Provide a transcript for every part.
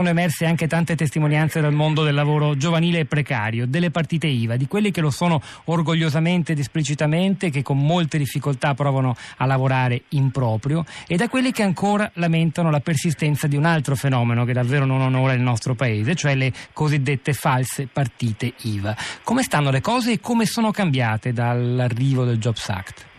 Sono emerse anche tante testimonianze dal mondo del lavoro giovanile e precario, delle partite IVA, di quelli che lo sono orgogliosamente ed esplicitamente, che con molte difficoltà provano a lavorare in proprio, e da quelli che ancora lamentano la persistenza di un altro fenomeno che davvero non onora il nostro paese, cioè le cosiddette false partite IVA. Come stanno le cose e come sono cambiate dall'arrivo del Jobs Act?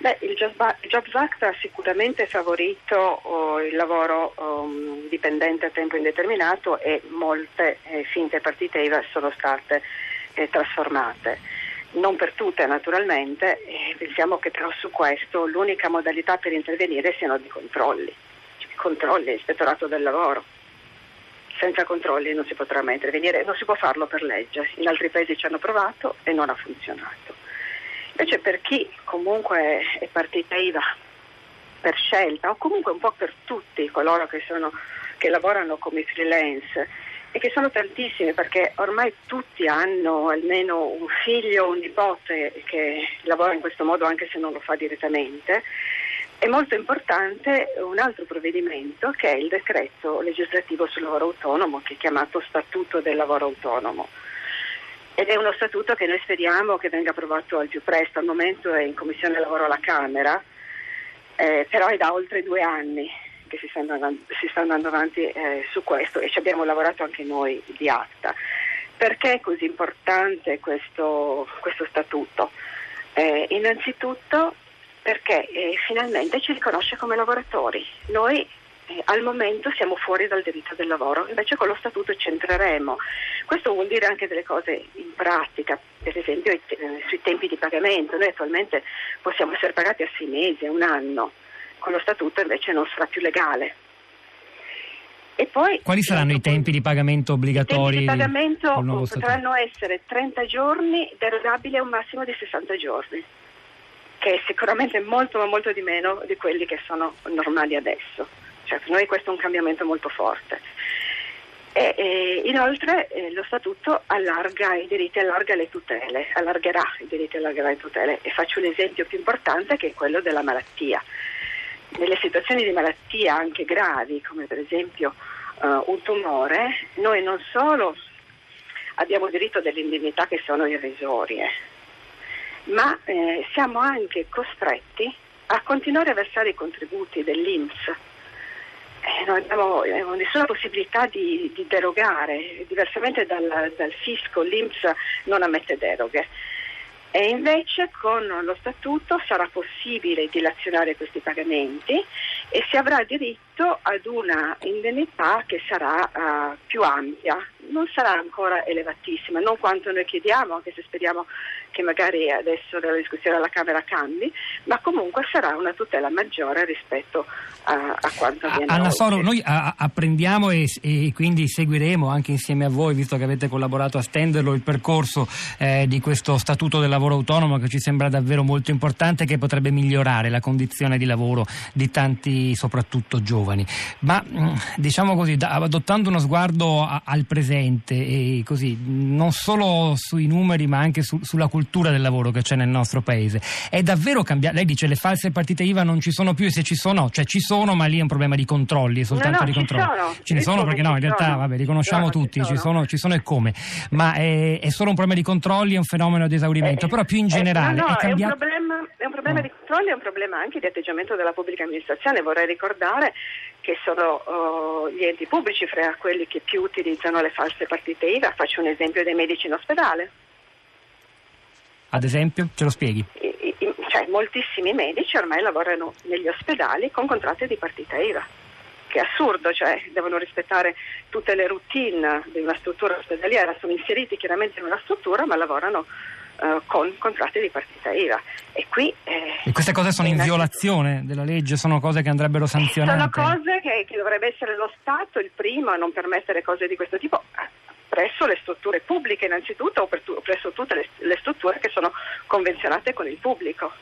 Beh, il Jobs Act ha sicuramente favorito oh, il lavoro um, dipendente a tempo indeterminato e molte eh, finte partite IVA sono state eh, trasformate. Non per tutte naturalmente, eh, pensiamo che però su questo l'unica modalità per intervenire siano di controlli, cioè, controlli, ispettorato del lavoro. Senza controlli non si potrà mai intervenire, non si può farlo per legge, in altri paesi ci hanno provato e non ha funzionato. Invece per chi comunque è partita IVA per scelta o comunque un po' per tutti coloro che, sono, che lavorano come freelance e che sono tantissimi perché ormai tutti hanno almeno un figlio o un nipote che lavora in questo modo anche se non lo fa direttamente. È molto importante un altro provvedimento che è il decreto legislativo sul lavoro autonomo che è chiamato Statuto del lavoro autonomo ed è uno statuto che noi speriamo che venga approvato al più presto, al momento è in Commissione Lavoro alla Camera, eh, però è da oltre due anni che si sta andando, si sta andando avanti eh, su questo e ci abbiamo lavorato anche noi di ACTA. Perché è così importante questo, questo statuto? Eh, innanzitutto perché eh, finalmente ci riconosce come lavoratori. Noi eh, al momento siamo fuori dal diritto del lavoro, invece con lo statuto ci entreremo. Questo vuol dire anche delle cose in pratica, per esempio eh, sui tempi di pagamento. Noi attualmente possiamo essere pagati a sei mesi, a un anno, con lo statuto invece non sarà più legale. Poi, Quali saranno i tempi di pagamento obbligatori? I tempi di pagamento potranno essere 30 giorni, derogabili a un massimo di 60 giorni, che è sicuramente molto ma molto di meno di quelli che sono normali adesso. Cioè, per noi questo è un cambiamento molto forte. E, e inoltre eh, lo statuto allarga i diritti, allarga le tutele, allargherà i diritti, allargherà le tutele e faccio un esempio più importante che è quello della malattia. Nelle situazioni di malattia anche gravi, come per esempio uh, un tumore, noi non solo abbiamo diritto delle indennità che sono irrisorie, ma eh, siamo anche costretti a continuare a versare i contributi dell'INPS eh, non abbiamo nessuna possibilità di, di derogare, diversamente dal, dal fisco l'Inps non ammette deroghe. E invece con lo statuto sarà possibile dilazionare questi pagamenti e si avrà diritto ad una indennità che sarà uh, più ampia, non sarà ancora elevatissima, non quanto noi chiediamo, anche se speriamo che magari adesso nella discussione alla Camera cambi, ma comunque sarà una tutela maggiore rispetto a, a quanto avviene Anna oggi. Soro, noi a, apprendiamo e, e, quindi seguiremo anche insieme a voi, visto che avete collaborato a stenderlo, il percorso eh, di questo Statuto del lavoro autonomo che ci sembra davvero molto importante che potrebbe migliorare la condizione di lavoro di tanti, soprattutto giovani. Ma mm, diciamo così, adottando uno sguardo al presente e così, non solo sui numeri ma anche su, sulla cultura del lavoro che c'è nel nostro paese. È davvero cambiato? Lei dice le false partite IVA non ci sono più e se ci sono, cioè ci sono, ma lì è un problema di controlli, soltanto no, no, di controlli. Sono. Ce ne sono perché no, in realtà vabbè, riconosciamo no, tutti, ci sono. ci sono, e come. Ma è, è, solo un problema di controlli, è un fenomeno di esaurimento, eh, però più in generale eh, è cambiato. È problema, problema di controlli, è un problema anche di atteggiamento della pubblica amministrazione. Vorrei ricordare che sono uh, gli enti pubblici fra quelli che più utilizzano le false partite IVA. Faccio un esempio dei medici in ospedale. Ad esempio, ce lo spieghi? Cioè, moltissimi medici ormai lavorano negli ospedali con contratti di partita IVA che è assurdo, cioè devono rispettare tutte le routine di una struttura ospedaliera, sono inseriti chiaramente in una struttura ma lavorano uh, con contratti di partita IVA. E, qui, eh, e queste cose sono in violazione della legge, sono cose che andrebbero sanzionate? Sono cose che, che dovrebbe essere lo Stato il primo a non permettere cose di questo tipo presso le strutture pubbliche innanzitutto o presso tutte le, le strutture che sono convenzionate con il pubblico.